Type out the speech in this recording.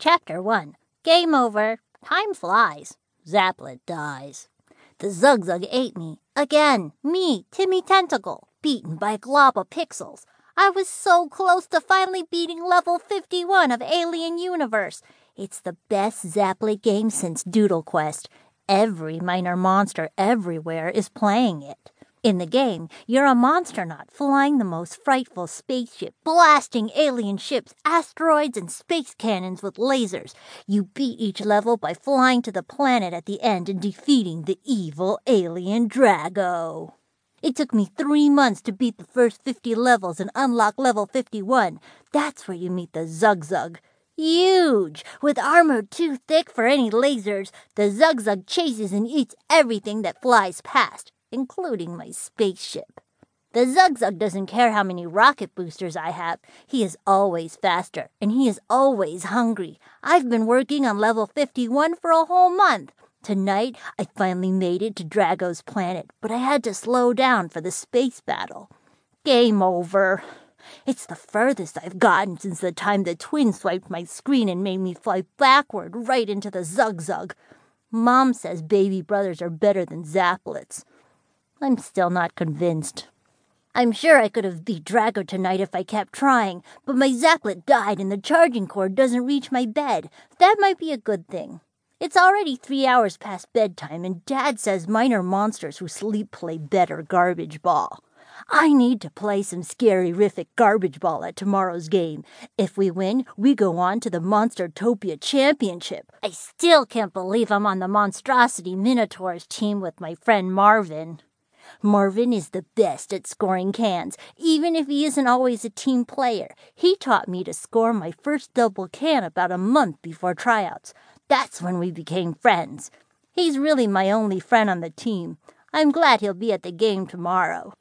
Chapter 1 Game over. Time flies. Zaplet dies. The Zugzug ate me. Again. Me, Timmy Tentacle, beaten by a glob of pixels. I was so close to finally beating level 51 of Alien Universe. It's the best Zaplet game since Doodle Quest. Every minor monster everywhere is playing it. In the game, you're a monsternaut flying the most frightful spaceship, blasting alien ships, asteroids, and space cannons with lasers. You beat each level by flying to the planet at the end and defeating the evil alien Drago. It took me three months to beat the first 50 levels and unlock level 51. That's where you meet the Zugzug. Huge! With armor too thick for any lasers, the Zugzug chases and eats everything that flies past including my spaceship. The Zugzug doesn't care how many rocket boosters I have. He is always faster, and he is always hungry. I've been working on level 51 for a whole month. Tonight, I finally made it to Drago's planet, but I had to slow down for the space battle. Game over. It's the furthest I've gotten since the time the twin swiped my screen and made me fly backward right into the Zugzug. Mom says baby brothers are better than Zaplets. I'm still not convinced. I'm sure I could have beat Drago tonight if I kept trying, but my Zaplet died and the charging cord doesn't reach my bed. That might be a good thing. It's already three hours past bedtime, and Dad says minor monsters who sleep play better garbage ball. I need to play some scary-rific garbage ball at tomorrow's game. If we win, we go on to the Monstertopia Championship. I still can't believe I'm on the Monstrosity Minotaurs team with my friend Marvin. Marvin is the best at scoring cans, even if he isn't always a team player. He taught me to score my first double can about a month before tryouts. That's when we became friends. He's really my only friend on the team. I'm glad he'll be at the game tomorrow.